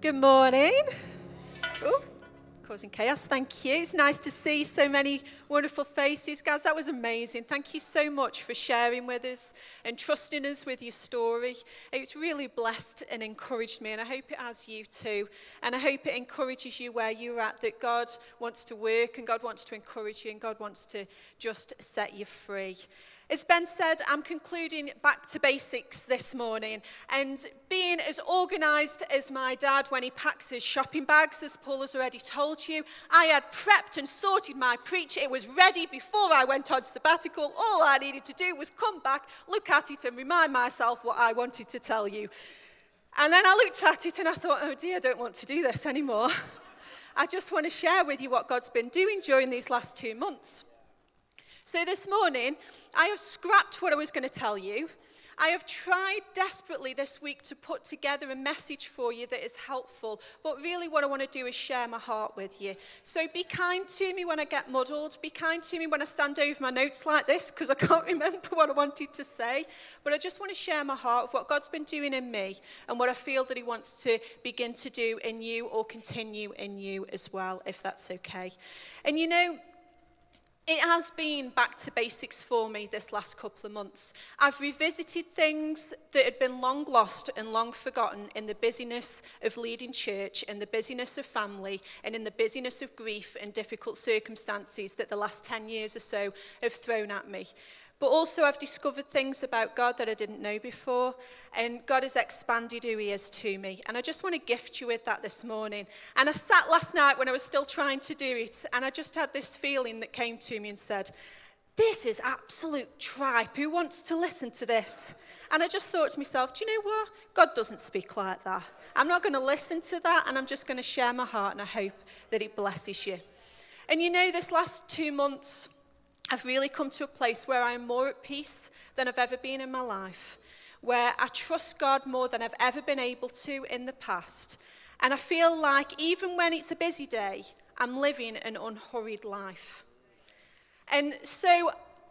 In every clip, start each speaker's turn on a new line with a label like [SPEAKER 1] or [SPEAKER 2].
[SPEAKER 1] Good morning. Oh, causing chaos. Thank you. It's nice to see so many wonderful faces. Guys, that was amazing. Thank you so much for sharing with us and trusting us with your story. It's really blessed and encouraged me, and I hope it has you too. And I hope it encourages you where you're at, that God wants to work and God wants to encourage you and God wants to just set you free. As Ben said, I'm concluding back to basics this morning and being as organised as my dad when he packs his shopping bags, as Paul has already told you. I had prepped and sorted my preach. It was ready before I went on sabbatical. All I needed to do was come back, look at it, and remind myself what I wanted to tell you. And then I looked at it and I thought, oh dear, I don't want to do this anymore. I just want to share with you what God's been doing during these last two months. So this morning, I have scrapped what I was going to tell you. I have tried desperately this week to put together a message for you that is helpful, but really what I want to do is share my heart with you. So be kind to me when I get muddled. Be kind to me when I stand over my notes like this because I can't remember what I wanted to say. But I just want to share my heart of what God's been doing in me and what I feel that He wants to begin to do in you or continue in you as well, if that's okay. And you know, It has been back to basics for me this last couple of months. I've revisited things that had been long lost and long forgotten in the busyness of leading church, in the busyness of family, and in the busyness of grief and difficult circumstances that the last 10 years or so have thrown at me. But also, I've discovered things about God that I didn't know before, and God has expanded who He is to me. And I just want to gift you with that this morning. And I sat last night when I was still trying to do it, and I just had this feeling that came to me and said, This is absolute tripe. Who wants to listen to this? And I just thought to myself, Do you know what? God doesn't speak like that. I'm not going to listen to that, and I'm just going to share my heart, and I hope that it blesses you. And you know, this last two months, I've really come to a place where I am more at peace than I've ever been in my life, where I trust God more than I've ever been able to in the past. And I feel like even when it's a busy day, I'm living an unhurried life. And so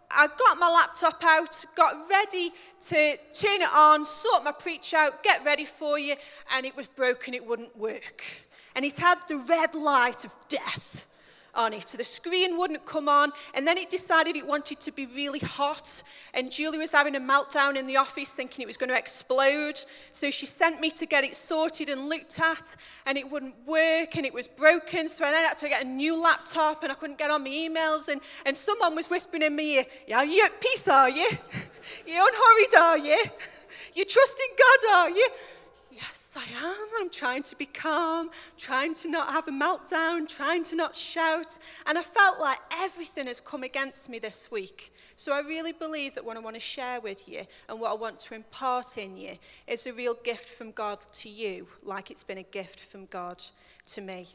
[SPEAKER 1] I got my laptop out, got ready to turn it on, sort my preach out, get ready for you, and it was broken, it wouldn't work. And it had the red light of death on it. The screen wouldn't come on, and then it decided it wanted to be really hot. And Julie was having a meltdown in the office, thinking it was going to explode. So she sent me to get it sorted and looked at, and it wouldn't work, and it was broken. So I then had to get a new laptop, and I couldn't get on my emails. And, and someone was whispering in my ear, Yeah, you at peace, are you? You're unhurried, are you? You trust in God, are you? I am. I'm trying to be calm, trying to not have a meltdown, trying to not shout. And I felt like everything has come against me this week. So I really believe that what I want to share with you and what I want to impart in you is a real gift from God to you, like it's been a gift from God to me.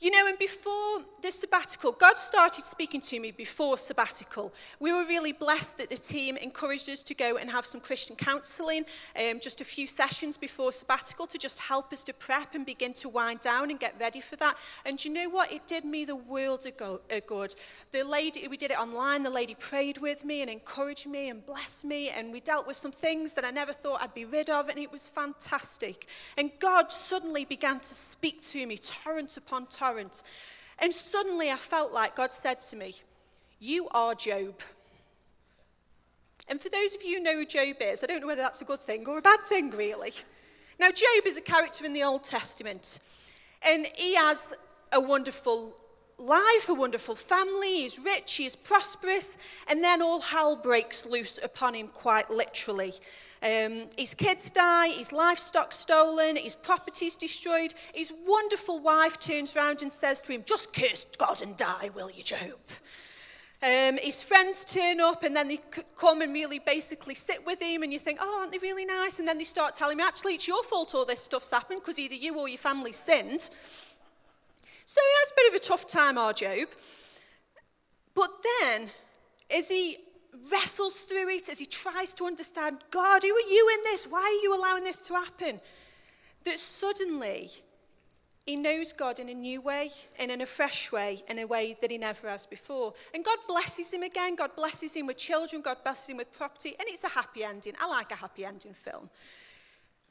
[SPEAKER 1] You know, and before this sabbatical, God started speaking to me before sabbatical. We were really blessed that the team encouraged us to go and have some Christian counselling, um, just a few sessions before sabbatical to just help us to prep and begin to wind down and get ready for that. And you know what? It did me the world of good. The lady, we did it online, the lady prayed with me and encouraged me and blessed me, and we dealt with some things that I never thought I'd be rid of, and it was fantastic. And God suddenly began to speak to me, torrent upon torrent torrent. And suddenly I felt like God said to me, You are Job. And for those of you who know who Job is, I don't know whether that's a good thing or a bad thing, really. Now, Job is a character in the Old Testament, and he has a wonderful life, a wonderful family, he's rich, he's prosperous, and then all hell breaks loose upon him quite literally. Um, his kids die, his livestock stolen, his properties destroyed. His wonderful wife turns round and says to him, Just curse God and die, will you, Job? Um, his friends turn up and then they come and really basically sit with him, and you think, Oh, aren't they really nice? And then they start telling him, Actually, it's your fault all this stuff's happened because either you or your family sinned. So he has a bit of a tough time, our Job. But then, as he wrestles through it, as he tries to understand God, who are you in this? Why are you allowing this to happen? That suddenly he knows God in a new way and in a fresh way, in a way that he never has before. And God blesses him again. God blesses him with children. God blesses him with property. And it's a happy ending. I like a happy ending film.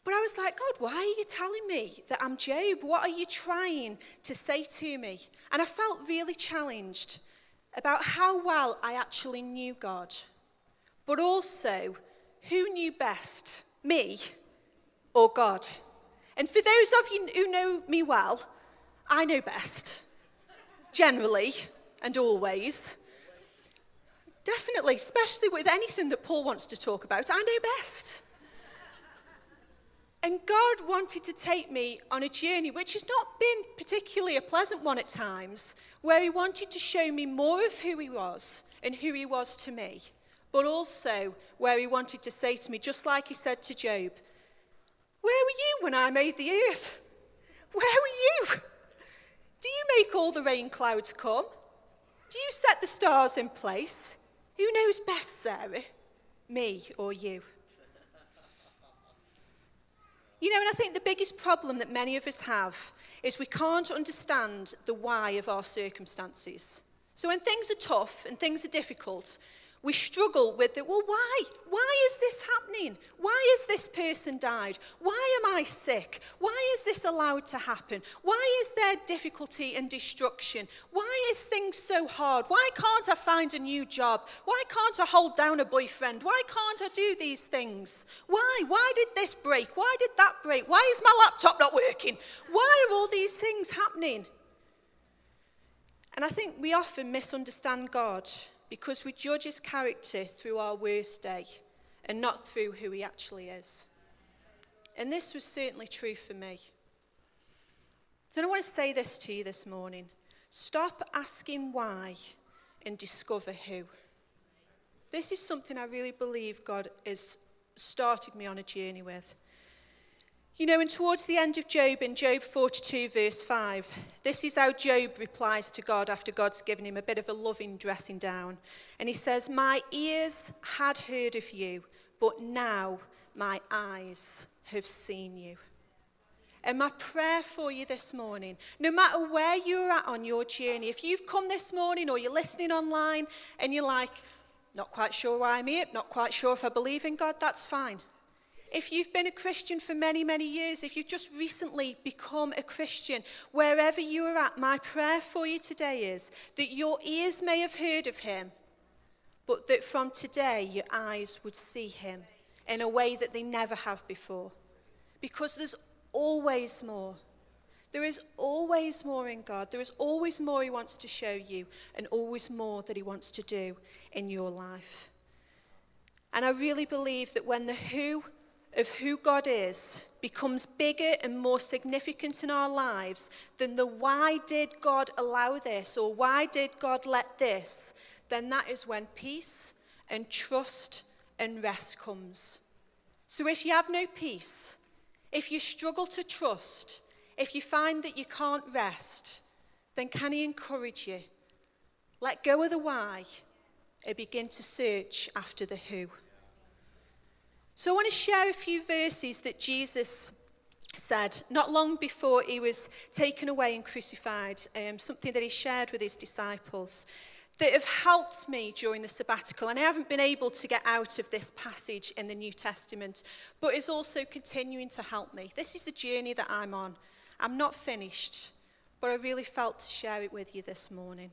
[SPEAKER 1] But I was like, God, why are you telling me that I'm Job? What are you trying to say to me? And I felt really challenged about how well I actually knew God, but also who knew best, me or God? And for those of you who know me well, I know best, generally and always. Definitely, especially with anything that Paul wants to talk about, I know best. And God wanted to take me on a journey which has not been particularly a pleasant one at times, where He wanted to show me more of who He was and who He was to me, but also where He wanted to say to me, just like He said to Job, Where were you when I made the earth? Where were you? Do you make all the rain clouds come? Do you set the stars in place? Who knows best, Sara? Me or you? You know, and I think the biggest problem that many of us have is we can't understand the why of our circumstances. So when things are tough and things are difficult, we struggle with the, well, why? Why is this happening? Why has this person died? Why am I sick? Why is this allowed to happen? Why is there difficulty and destruction? Why is things so hard? Why can't I find a new job? Why can't I hold down a boyfriend? Why can't I do these things? Why? Why did this break? Why did that break? Why is my laptop not working? Why are all these things happening? And I think we often misunderstand God because we judge his character through our worst day and not through who he actually is. And this was certainly true for me. So I want to say this to you this morning. Stop asking why and discover who. This is something I really believe God has started me on a journey with. You know, and towards the end of Job, in Job 42, verse 5, this is how Job replies to God after God's given him a bit of a loving dressing down. And he says, My ears had heard of you, but now my eyes have seen you. And my prayer for you this morning, no matter where you're at on your journey, if you've come this morning or you're listening online and you're like, not quite sure why I'm here, not quite sure if I believe in God, that's fine. If you've been a Christian for many, many years, if you've just recently become a Christian, wherever you are at, my prayer for you today is that your ears may have heard of him, but that from today your eyes would see him in a way that they never have before. Because there's always more. There is always more in God. There is always more He wants to show you, and always more that He wants to do in your life. And I really believe that when the who of who God is becomes bigger and more significant in our lives than the why did God allow this or why did God let this, then that is when peace and trust and rest comes. So if you have no peace, if you struggle to trust, if you find that you can't rest, then can he encourage you? Let go of the why and begin to search after the who. So I want to share a few verses that Jesus said not long before he was taken away and crucified, um, something that he shared with his disciples that have helped me during the sabbatical. And I haven't been able to get out of this passage in the New Testament, but is also continuing to help me. This is the journey that I'm on. I'm not finished, but I really felt to share it with you this morning.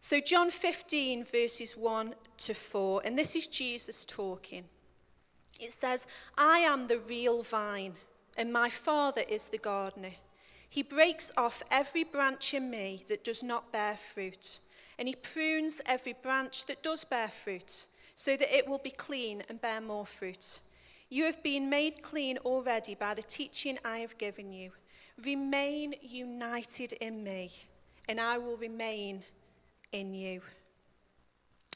[SPEAKER 1] So, John 15, verses 1 to 4, and this is Jesus talking. It says, I am the real vine, and my Father is the gardener. He breaks off every branch in me that does not bear fruit, and he prunes every branch that does bear fruit, so that it will be clean and bear more fruit. You have been made clean already by the teaching I have given you. Remain united in me, and I will remain in you.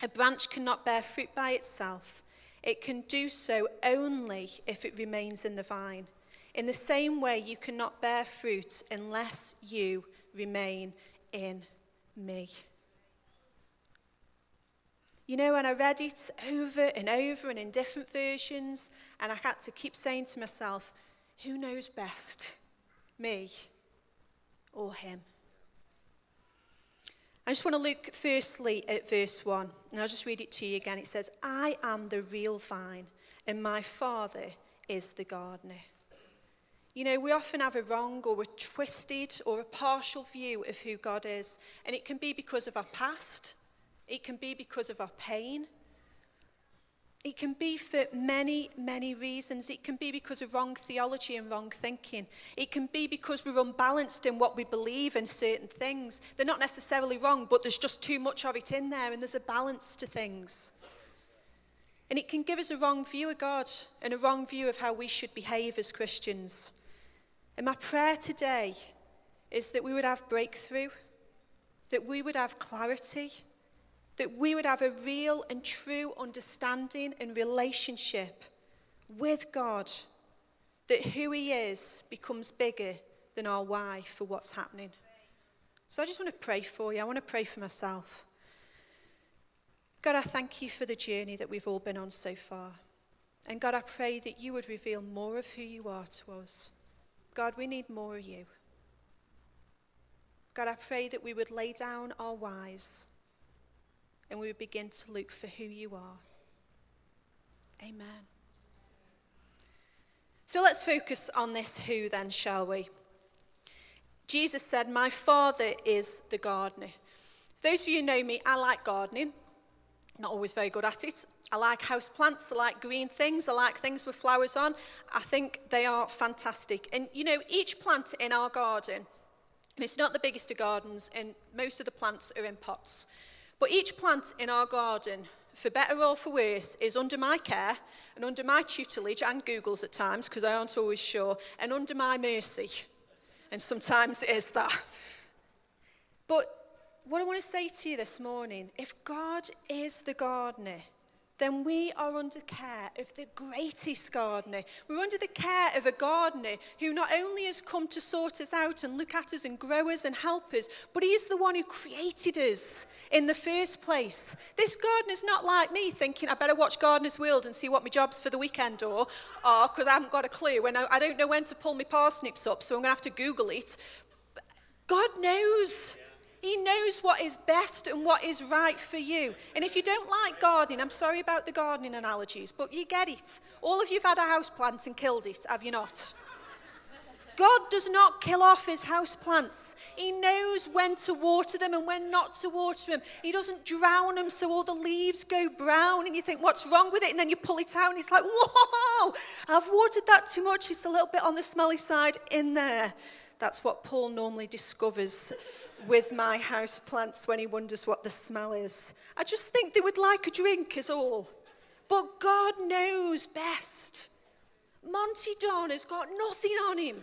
[SPEAKER 1] A branch cannot bear fruit by itself it can do so only if it remains in the vine. In the same way, you cannot bear fruit unless you remain in me. You know, when I read it over and over and in different versions, and I had to keep saying to myself, who knows best, me or him? I just want to look firstly at verse 1, and I'll just read it to you again. It says, I am the real vine, and my Father is the gardener. You know, we often have a wrong or a twisted or a partial view of who God is. And it can be because of our past, it can be because of our pain. It can be for many, many reasons. It can be because of wrong theology and wrong thinking. It can be because we're unbalanced in what we believe in certain things. They're not necessarily wrong, but there's just too much of it in there, and there's a balance to things. And it can give us a wrong view of God and a wrong view of how we should behave as Christians. And my prayer today is that we would have breakthrough, that we would have clarity, that we would have a real and true understanding and relationship with God, that who He is becomes bigger than our why for what's happening. So I just want to pray for you. I want to pray for myself. God, I thank you for the journey that we've all been on so far. And God, I pray that you would reveal more of who you are to us. God, we need more of you. God, I pray that we would lay down our whys and we would begin to look for who you are. Amen. So let's focus on this who then, shall we? Jesus said, My Father is the gardener. Those of you who know me, I like gardening. Not always very good at it. I like house plants. I like green things. I like things with flowers on. I think they are fantastic. And you know, each plant in our garden, and it's not the biggest of gardens, and most of the plants are in pots. But each plant in our garden, for better or for worse, is under my care and under my tutelage and Google's at times, because I aren't always sure, and under my mercy. And sometimes it is that. But what I want to say to you this morning if God is the gardener, then we are under care of the greatest gardener. We're under the care of a gardener who not only has come to sort us out and look at us and grow us and help us, but he is the one who created us in the first place. This gardener's not like me thinking, I better watch Gardener's World and see what my job's for the weekend or, oh, or because I haven't got a clue. When I, I don't know when to pull my parsnips up, so I'm going to have to Google it. God knows. He knows what is best and what is right for you. And if you don't like gardening, I'm sorry about the gardening analogies, but you get it. All of you've had a house plant and killed it, have you not? God does not kill off his house plants. He knows when to water them and when not to water them. He doesn't drown them so all the leaves go brown and you think, what's wrong with it? And then you pull it out and it's like, whoa, I've watered that too much. It's a little bit on the smelly side in there. That's what Paul normally discovers with my house plants when he wonders what the smell is. I just think they would like a drink, is all. But God knows best. Monty Don has got nothing on him.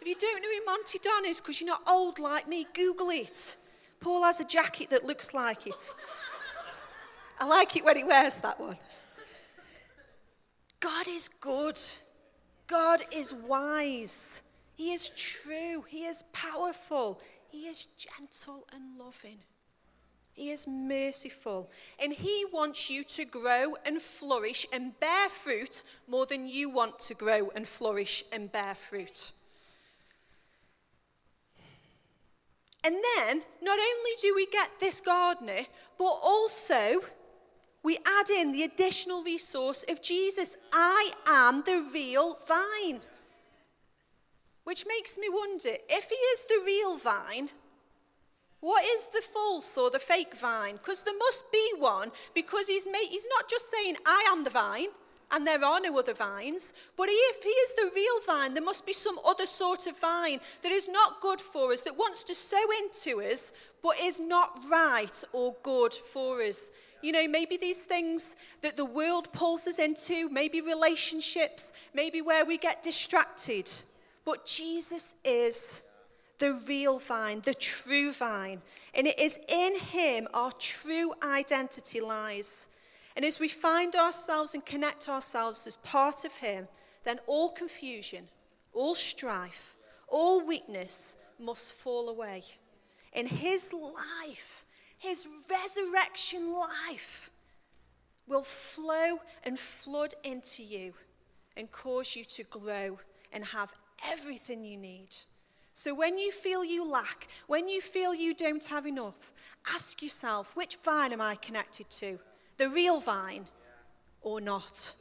[SPEAKER 1] If you don't know who Monty Don is because you're not old like me, Google it. Paul has a jacket that looks like it. I like it when he wears that one. God is good. God is wise. He is true. He is powerful. He is gentle and loving. He is merciful. And He wants you to grow and flourish and bear fruit more than you want to grow and flourish and bear fruit. And then, not only do we get this gardener, but also we add in the additional resource of Jesus. I am the real vine. Which makes me wonder if he is the real vine, what is the false or the fake vine? Because there must be one, because he's, made, he's not just saying, I am the vine, and there are no other vines. But if he is the real vine, there must be some other sort of vine that is not good for us, that wants to sow into us, but is not right or good for us. You know, maybe these things that the world pulls us into, maybe relationships, maybe where we get distracted. But Jesus is the real vine, the true vine. And it is in him our true identity lies. And as we find ourselves and connect ourselves as part of him, then all confusion, all strife, all weakness must fall away. In his life, his resurrection life, will flow and flood into you and cause you to grow and have everything you need. So when you feel you lack, when you feel you don't have enough, ask yourself which vine am I connected to? The real vine or not?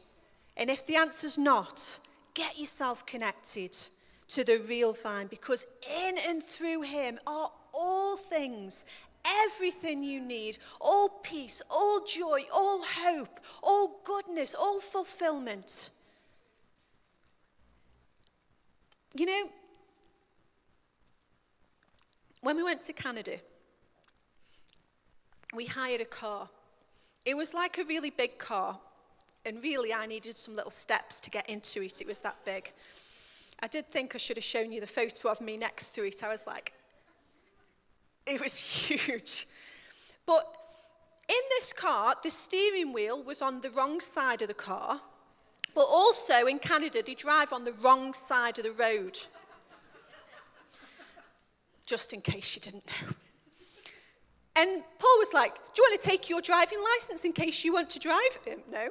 [SPEAKER 1] And if the answer's not, get yourself connected to the real vine because in and through him are all things, everything you need, all peace, all joy, all hope, all goodness, all fulfillment. You know, when we went to Canada, we hired a car. It was like a really big car, and really I needed some little steps to get into it. It was that big. I did think I should have shown you the photo of me next to it. I was like, it was huge. But in this car, the steering wheel was on the wrong side of the car, but also in Canada, they drive on the wrong side of the road. Just in case you didn't know. And Paul was like, Do you want to take your driving license in case you want to drive? no.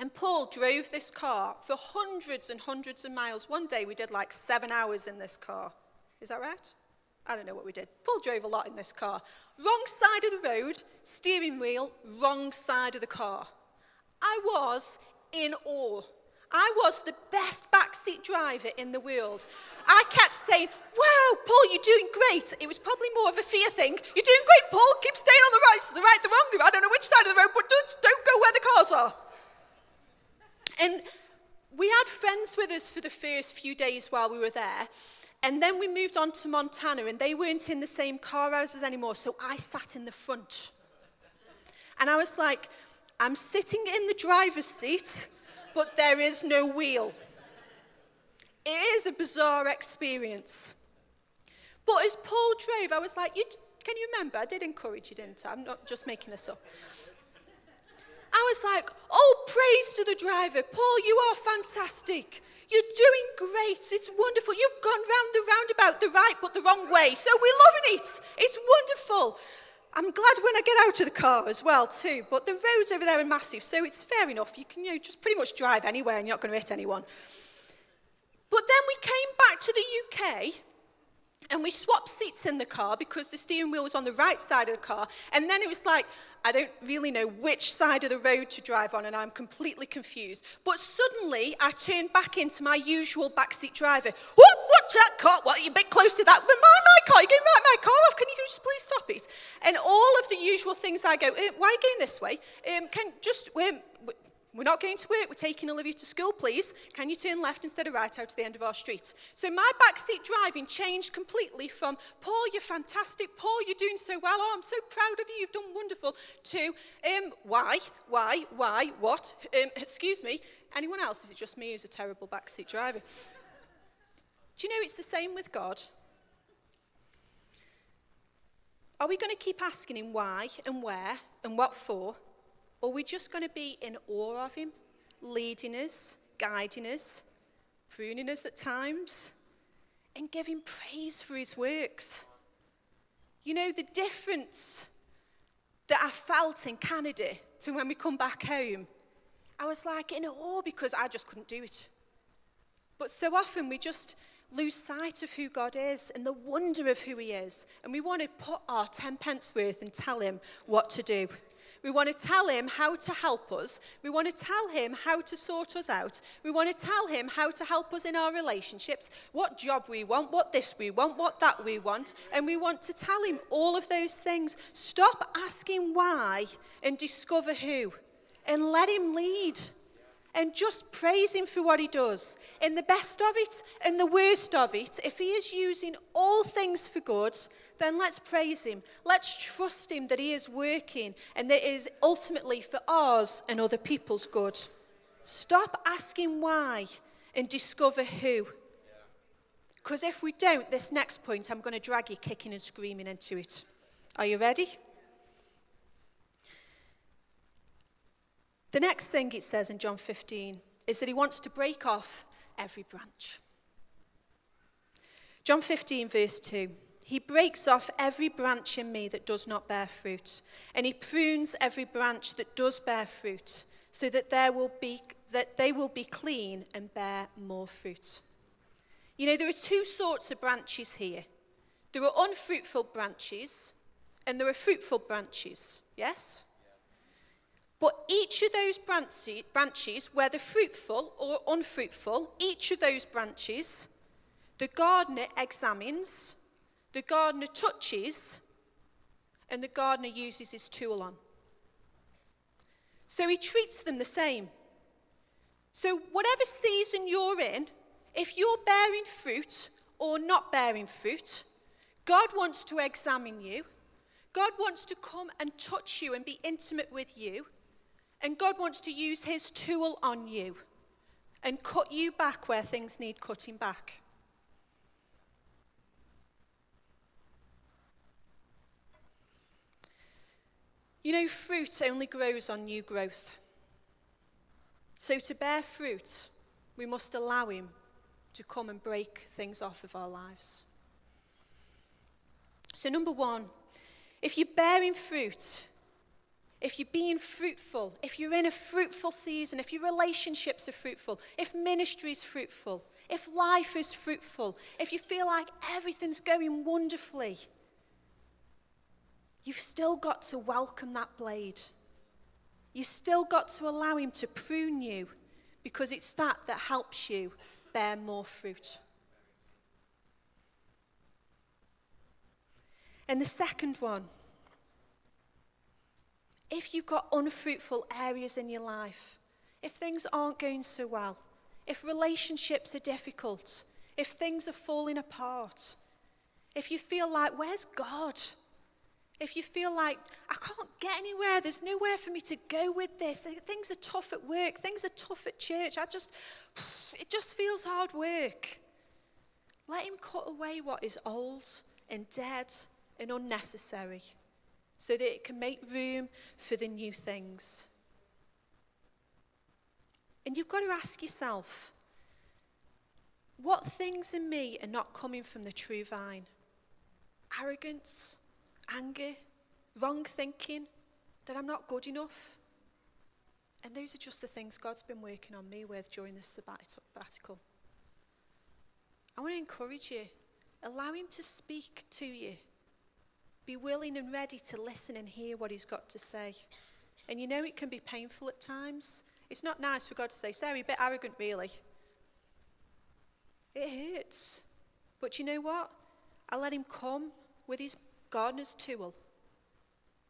[SPEAKER 1] And Paul drove this car for hundreds and hundreds of miles. One day we did like seven hours in this car. Is that right? I don't know what we did. Paul drove a lot in this car. Wrong side of the road, steering wheel, wrong side of the car. I was in awe. I was the best backseat driver in the world. I kept saying, Wow, Paul, you're doing great. It was probably more of a fear thing. You're doing great, Paul. Keep staying on the right, the right, the wrong. I don't know which side of the road, but don't, don't go where the cars are. And we had friends with us for the first few days while we were there. And then we moved on to Montana, and they weren't in the same car houses anymore, so I sat in the front. And I was like, I'm sitting in the driver's seat, but there is no wheel. It is a bizarre experience. But as Paul drove, I was like, can you remember? I did encourage you, didn't I? I'm not just making this up. I was like, oh, praise to the driver. Paul, you are fantastic. You're doing great. It's wonderful. You've gone round the roundabout the right but the wrong way. So we're loving it. It's wonderful. I'm glad when I get out of the car as well, too. But the roads over there are massive, so it's fair enough. You can you know, just pretty much drive anywhere and you're not going to hit anyone. But then we came back to the UK and we swapped seats in the car because the steering wheel was on the right side of the car. And then it was like, I don't really know which side of the road to drive on, and I'm completely confused. But suddenly, I turned back into my usual backseat driver. What? Watch that car? What? You're a bit close to that. But my, my car, you're going right my car off. Can you just please stop it? And all of the usual things I go, eh, why are you going this way? Um, can just, um, we're not going to work. We're taking Olivia to school, please. Can you turn left instead of right out to the end of our street? So my backseat driving changed completely from, Paul, you're fantastic. Paul, you're doing so well. Oh, I'm so proud of you. You've done wonderful. To, um, why, why, why, what? Um, excuse me. Anyone else? Is it just me who's a terrible backseat driver? Do you know it's the same with God? Are we going to keep asking him why and where and what for? Or we just going to be in awe of Him, leading us, guiding us, pruning us at times, and giving praise for His works? You know, the difference that I felt in Canada to when we come back home, I was like in awe because I just couldn't do it. But so often we just lose sight of who God is and the wonder of who He is. And we want to put our 10 pence worth and tell Him what to do. We want to tell him how to help us. We want to tell him how to sort us out. We want to tell him how to help us in our relationships, what job we want, what this we want, what that we want. And we want to tell him all of those things. Stop asking why and discover who. And let him lead. And just praise him for what he does. In the best of it and the worst of it, if he is using all things for good, then let's praise Him. Let's trust Him that He is working and that is ultimately for ours and other people's good. Stop asking why and discover who. Because if we don't, this next point, I'm going to drag you kicking and screaming into it. Are you ready? The next thing it says in John 15 is that he wants to break off every branch. John 15, verse 2. He breaks off every branch in me that does not bear fruit, and he prunes every branch that does bear fruit, so that there will be that they will be clean and bear more fruit. You know, there are two sorts of branches here. There are unfruitful branches, and there are fruitful branches. Yes? But each of those branches, whether fruitful or unfruitful, each of those branches, the gardener examines, the gardener touches, and the gardener uses his tool on. So he treats them the same. So, whatever season you're in, if you're bearing fruit or not bearing fruit, God wants to examine you. God wants to come and touch you and be intimate with you. And God wants to use his tool on you and cut you back where things need cutting back. You know, fruit only grows on new growth. So, to bear fruit, we must allow Him to come and break things off of our lives. So, number one, if you're bearing fruit, if you're being fruitful, if you're in a fruitful season, if your relationships are fruitful, if ministry is fruitful, if life is fruitful, if you feel like everything's going wonderfully, you've still got to welcome that blade. You've still got to allow Him to prune you because it's that that helps you bear more fruit. And the second one, if you've got unfruitful areas in your life, if things aren't going so well, if relationships are difficult, if things are falling apart, if you feel like, where's God? If you feel like, I can't get anywhere, there's nowhere for me to go with this, things are tough at work, things are tough at church, I just, it just feels hard work. Let Him cut away what is old and dead and unnecessary so that it can make room for the new things. And you've got to ask yourself, what things in me are not coming from the true vine? Arrogance? Anger, wrong thinking, that I'm not good enough. And those are just the things God's been working on me with during this sabbatical. I want to encourage you. Allow Him to speak to you. Be willing and ready to listen and hear what He's got to say. And you know it can be painful at times. It's not nice for God to say, Sara, a bit arrogant, really. It hurts. But you know what? I let Him come with His gardener's tool.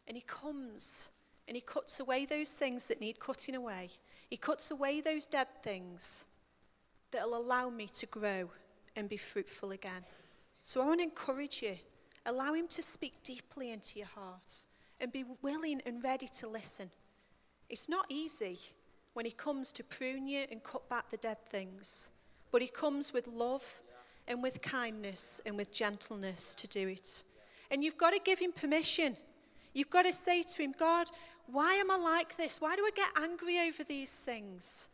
[SPEAKER 1] And he comes and he cuts away those things that need cutting away. He cuts away those dead things that will allow me to grow and be fruitful again. So I want to encourage you. Allow him to speak deeply into your heart and be willing and ready to listen. It's not easy when he comes to prune you and cut back the dead things, but he comes with love and with kindness and with gentleness to do it. And you've got to give him permission. You've got to say to him, God, why am I like this? Why do I get angry over these things?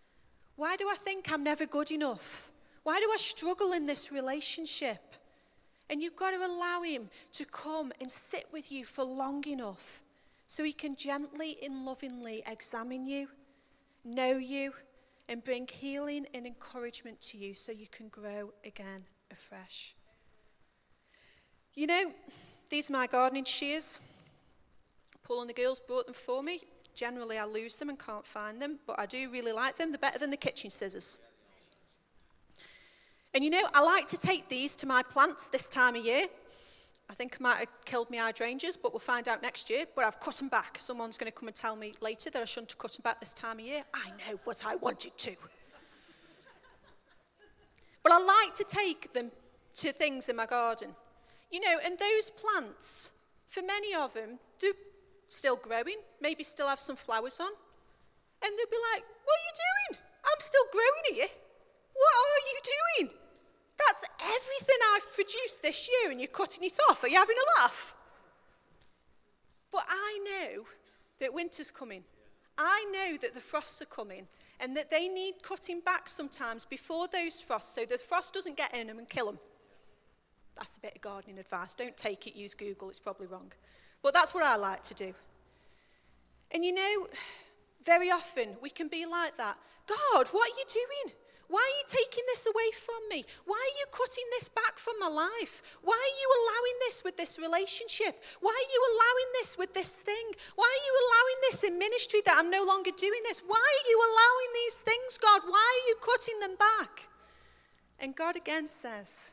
[SPEAKER 1] Why do I think I'm never good enough? Why do I struggle in this relationship? And you've got to allow him to come and sit with you for long enough so he can gently and lovingly examine you, know you, and bring healing and encouragement to you so you can grow again afresh. You know, these are my gardening shears. Paul and the girls brought them for me. Generally, I lose them and can't find them, but I do really like them. They're better than the kitchen scissors. And you know, I like to take these to my plants this time of year. I think I might have killed my hydrangeas, but we'll find out next year. But I've cut them back. Someone's going to come and tell me later that I shouldn't have cut them back this time of year. I know, but I wanted to. But I like to take them to things in my garden. You know, and those plants, for many of them, they're still growing, maybe still have some flowers on. And they'll be like, What are you doing? I'm still growing here. What are you doing? That's everything I've produced this year, and you're cutting it off. Are you having a laugh? But I know that winter's coming. I know that the frosts are coming and that they need cutting back sometimes before those frosts so the frost doesn't get in them and kill them. That's a bit of gardening advice. Don't take it, use Google, it's probably wrong. But that's what I like to do. And you know, very often we can be like that. God, what are you doing? Why are you taking this away from me? Why are you cutting this back from my life? Why are you allowing this with this relationship? Why are you allowing this with this thing? Why are you allowing this in ministry that I'm no longer doing this? Why are you allowing these things, God? Why are you cutting them back? And God again says,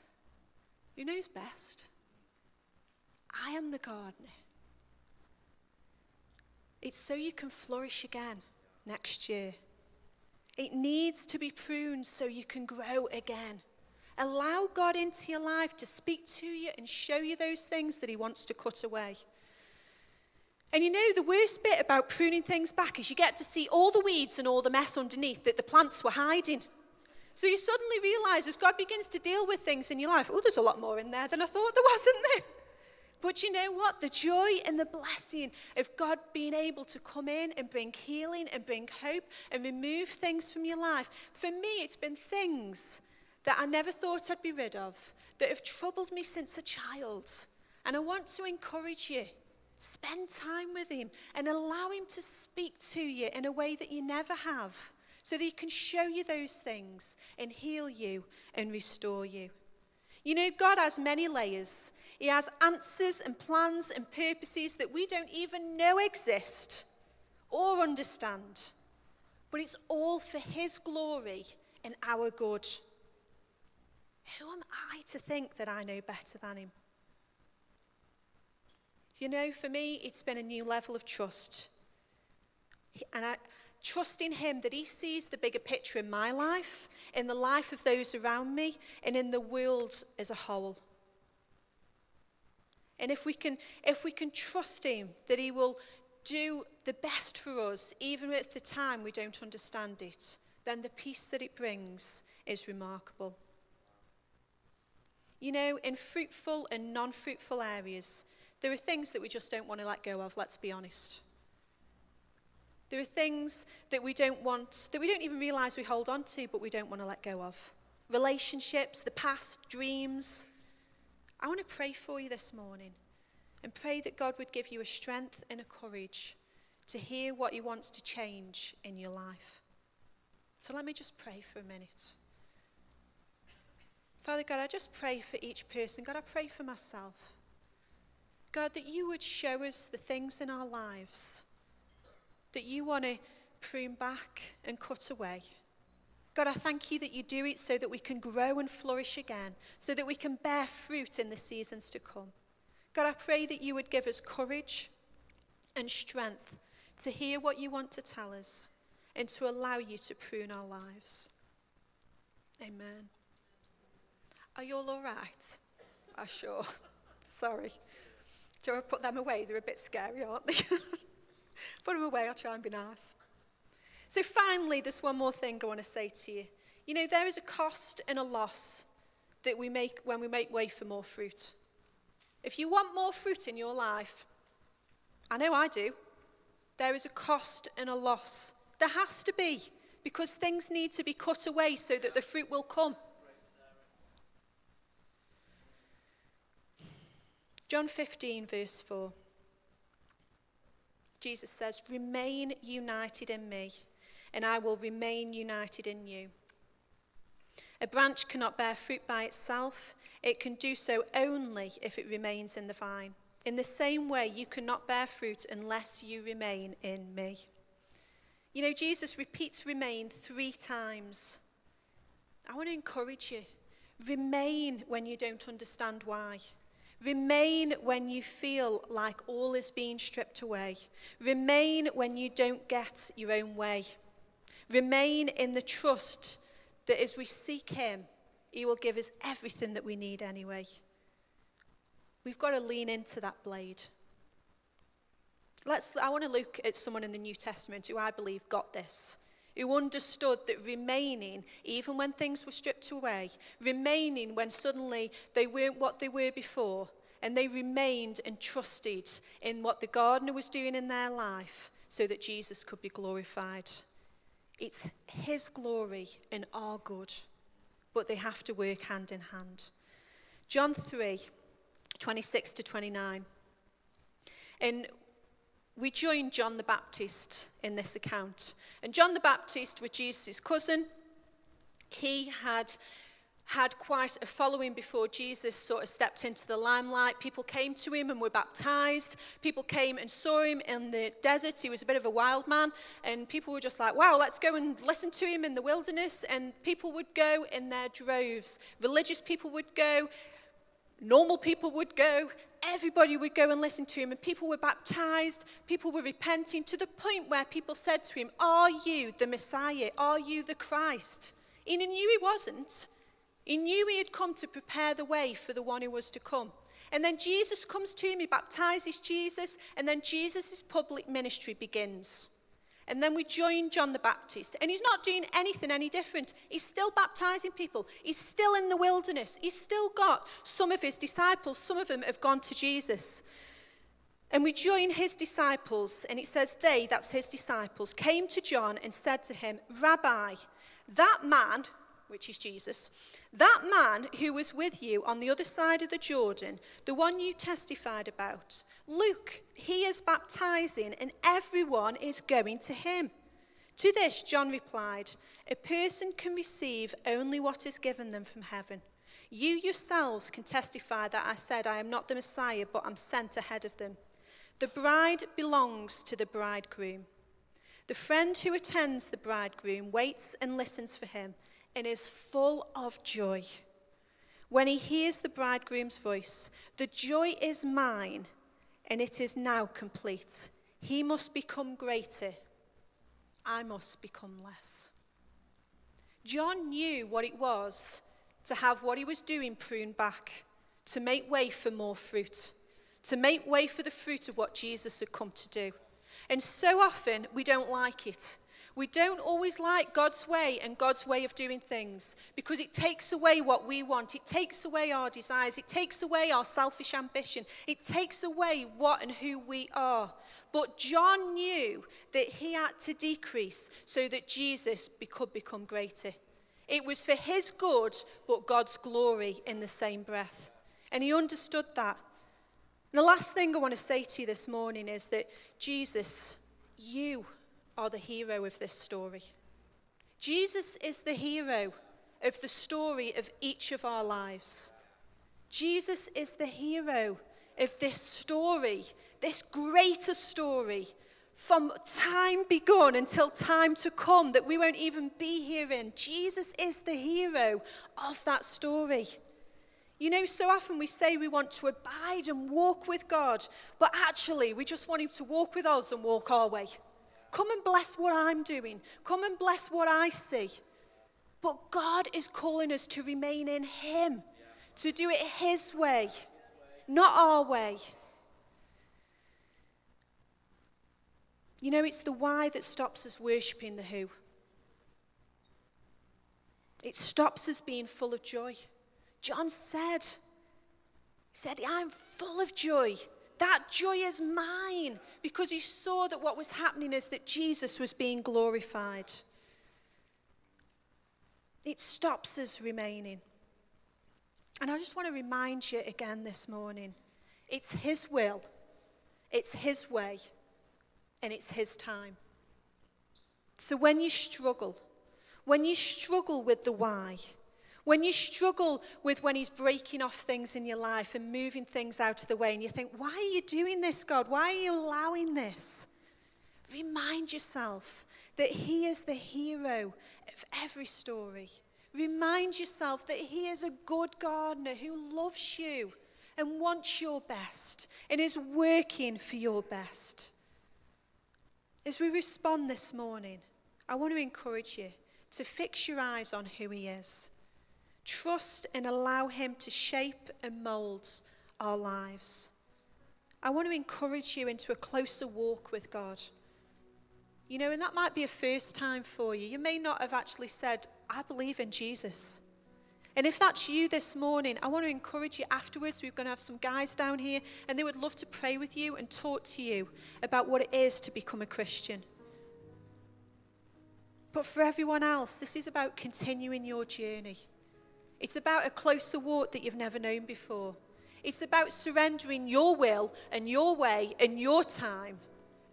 [SPEAKER 1] Who knows best? I am the gardener. It's so you can flourish again next year. It needs to be pruned so you can grow again. Allow God into your life to speak to you and show you those things that He wants to cut away. And you know, the worst bit about pruning things back is you get to see all the weeds and all the mess underneath that the plants were hiding. So you suddenly realize as God begins to deal with things in your life, oh, there's a lot more in there than I thought there was, isn't there? But you know what? The joy and the blessing of God being able to come in and bring healing and bring hope and remove things from your life. For me, it's been things that I never thought I'd be rid of that have troubled me since a child. And I want to encourage you spend time with Him and allow Him to speak to you in a way that you never have so that He can show you those things and heal you and restore you. You know, God has many layers. He has answers and plans and purposes that we don't even know exist or understand. But it's all for His glory and our good. Who am I to think that I know better than Him? You know, for me, it's been a new level of trust. And I trust in Him that He sees the bigger picture in my life, in the life of those around me, and in the world as a whole. And if we can, if we can trust Him that He will do the best for us, even at the time we don't understand it, then the peace that it brings is remarkable. You know, in fruitful and non fruitful areas, there are things that we just don't want to let go of, let's be honest. There are things that we don't want, that we don't even realize we hold on to, but we don't want to let go of. Relationships, the past, dreams, I want to pray for you this morning and pray that God would give you a strength and a courage to hear what He wants to change in your life. So let me just pray for a minute. Father God, I just pray for each person. God, I pray for myself. God, that you would show us the things in our lives that you want to prune back and cut away. God, I thank you that you do it so that we can grow and flourish again, so that we can bear fruit in the seasons to come. God, I pray that you would give us courage and strength to hear what you want to tell us and to allow you to prune our lives. Amen. Are you all all right? Ah, sure. Sorry. Do I put them away? They're a bit scary, aren't they? put them away, I'll try and be nice. So, finally, there's one more thing I want to say to you. You know, there is a cost and a loss that we make when we make way for more fruit. If you want more fruit in your life, I know I do, there is a cost and a loss. There has to be, because things need to be cut away so that the fruit will come. John 15, verse 4. Jesus says, Remain united in me and I will remain united in you. A branch cannot bear fruit by itself, it can do so only if it remains in the vine. In the same way, you cannot bear fruit unless you remain in me. You know, Jesus repeats remain three times. I want to encourage you remain when you don't understand why. Remain when you feel like all is being stripped away. Remain when you don't get your own way. Remain in the trust that as we seek Him, He will give us everything that we need anyway. We've got to lean into that blade. Let's, I want to look at someone in the New Testament who I believe got this, who understood that remaining, even when things were stripped away, remaining when suddenly they weren't what they were before, and they remained and trusted in what the gardener was doing in their life so that Jesus could be glorified. It's His glory and our good, but they have to work hand in hand. John 3 26 to 29. And we join John the Baptist in this account. And John the Baptist was Jesus' cousin, he had had quite a following before Jesus sort of stepped into the limelight. People came to him and were baptized. People came and saw him in the desert. He was a bit of a wild man. And people were just like, wow, let's go and listen to him in the wilderness. And people would go in their droves. Religious people would go. Normal people would go. Everybody would go and listen to him. And people were baptized. People were repenting to the point where people said to him, Are you the Messiah? Are you the Christ? And he knew he wasn't. He knew he had come to prepare the way for the one who was to come. And then Jesus comes to him, he baptizes Jesus, and then Jesus' public ministry begins. And then we join John the Baptist. And he's not doing anything any different. He's still baptizing people. He's still in the wilderness. He's still got some of his disciples. Some of them have gone to Jesus. And we join his disciples, and it says, They, that's his disciples, came to John and said to him, Rabbi, that man, which is Jesus, that man who was with you on the other side of the Jordan, the one you testified about, look, he is baptizing and everyone is going to him. To this, John replied, A person can receive only what is given them from heaven. You yourselves can testify that I said, I am not the Messiah, but I'm sent ahead of them. The bride belongs to the bridegroom. The friend who attends the bridegroom waits and listens for him and is full of joy. When he hears the bridegroom's voice, the joy is mine, and it is now complete. He must become greater, I must become less. John knew what it was to have what he was doing pruned back, to make way for more fruit, to make way for the fruit of what Jesus had come to do. And so often we don't like it. We don't always like God's way and God's way of doing things because it takes away what we want. It takes away our desires. It takes away our selfish ambition. It takes away what and who we are. But John knew that he had to decrease so that Jesus could become greater. It was for his good, but God's glory in the same breath. And he understood that. And the last thing I want to say to you this morning is that Jesus, you are the hero of this story. Jesus is the hero of the story of each of our lives. Jesus is the hero of this story, this greater story, from time begun until time to come that we won't even be here in. Jesus is the hero of that story. You know, so often we say we want to abide and walk with God, but actually we just want Him to walk with us and walk our way. Come and bless what I'm doing. Come and bless what I see. But God is calling us to remain in Him, to do it His way, not our way. You know, it's the why that stops us worshipping the who. It stops us being full of joy. John said, he said, I'm full of joy. That joy is mine because he saw that what was happening is that Jesus was being glorified. It stops us remaining. And I just want to remind you again this morning it's his will, it's his way, and it's his time. So when you struggle, when you struggle with the why, when you struggle with when He's breaking off things in your life and moving things out of the way, and you think, why are you doing this, God? Why are you allowing this? Remind yourself that He is the hero of every story. Remind yourself that He is a good gardener who loves you and wants your best and is working for your best. As we respond this morning, I want to encourage you to fix your eyes on who He is. Trust and allow Him to shape and mold our lives. I want to encourage you into a closer walk with God. You know, and that might be a first time for you. You may not have actually said, I believe in Jesus. And if that's you this morning, I want to encourage you afterwards. We're going to have some guys down here, and they would love to pray with you and talk to you about what it is to become a Christian. But for everyone else, this is about continuing your journey. It's about a closer walk that you've never known before. It's about surrendering your will and your way and your time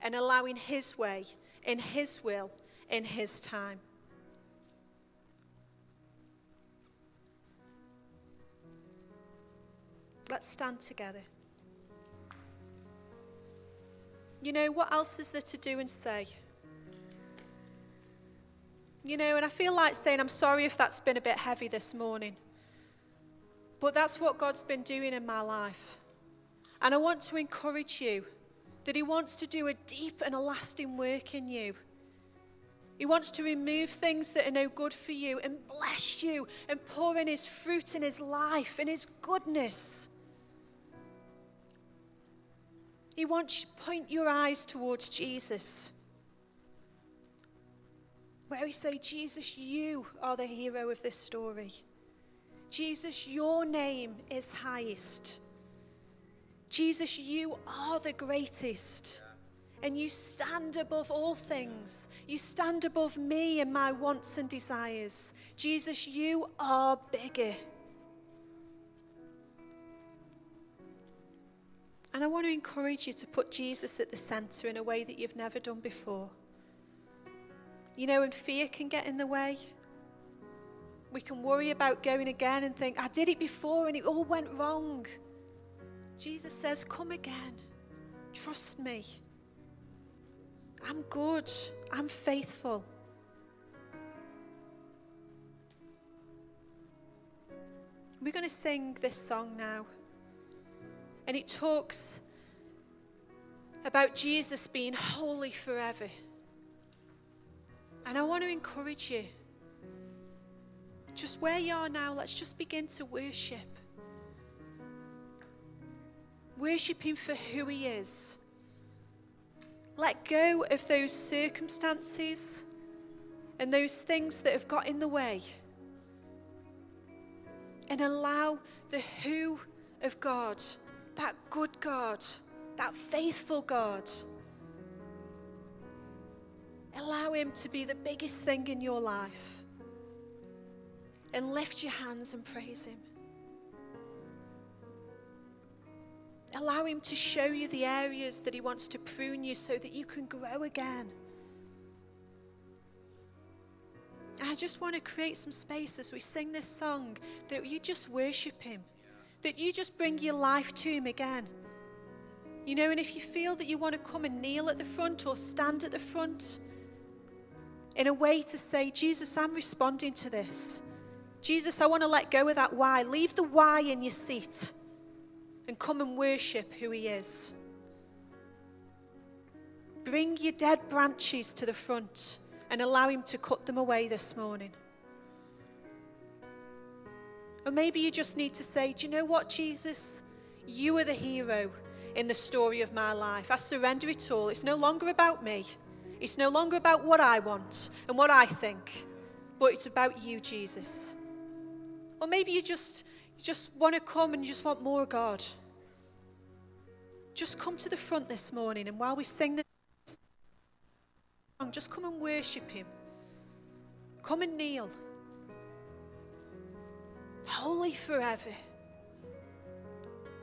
[SPEAKER 1] and allowing His way and His will in His time. Let's stand together. You know, what else is there to do and say? You know, and I feel like saying, I'm sorry if that's been a bit heavy this morning. But that's what God's been doing in my life. And I want to encourage you that He wants to do a deep and a lasting work in you. He wants to remove things that are no good for you and bless you and pour in His fruit in His life and His goodness. He wants to point your eyes towards Jesus. Where we say, Jesus, you are the hero of this story. Jesus, your name is highest. Jesus, you are the greatest. And you stand above all things. You stand above me and my wants and desires. Jesus, you are bigger. And I want to encourage you to put Jesus at the center in a way that you've never done before. You know, and fear can get in the way, we can worry about going again and think, I did it before and it all went wrong. Jesus says, Come again. Trust me. I'm good. I'm faithful. We're going to sing this song now. And it talks about Jesus being holy forever. And I want to encourage you. Just where you are now, let's just begin to worship. Worship Him for who He is. Let go of those circumstances and those things that have got in the way. And allow the who of God that good God, that faithful God. Allow Him to be the biggest thing in your life. And lift your hands and praise Him. Allow Him to show you the areas that He wants to prune you so that you can grow again. I just want to create some space as we sing this song that you just worship Him that you just bring your life to Him again. You know, and if you feel that you want to come and kneel at the front or stand at the front in a way to say, Jesus, I'm responding to this. Jesus, I want to let go of that why. Leave the why in your seat and come and worship who He is. Bring your dead branches to the front and allow Him to cut them away this morning. Or maybe you just need to say, Do you know what, Jesus? You are the hero in the story of my life. I surrender it all. It's no longer about me, it's no longer about what I want and what I think, but it's about you, Jesus. Or maybe you just, you just want to come and you just want more God. Just come to the front this morning, and while we sing this song, just come and worship Him. Come and kneel holy forever.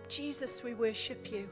[SPEAKER 1] Jesus, we worship you.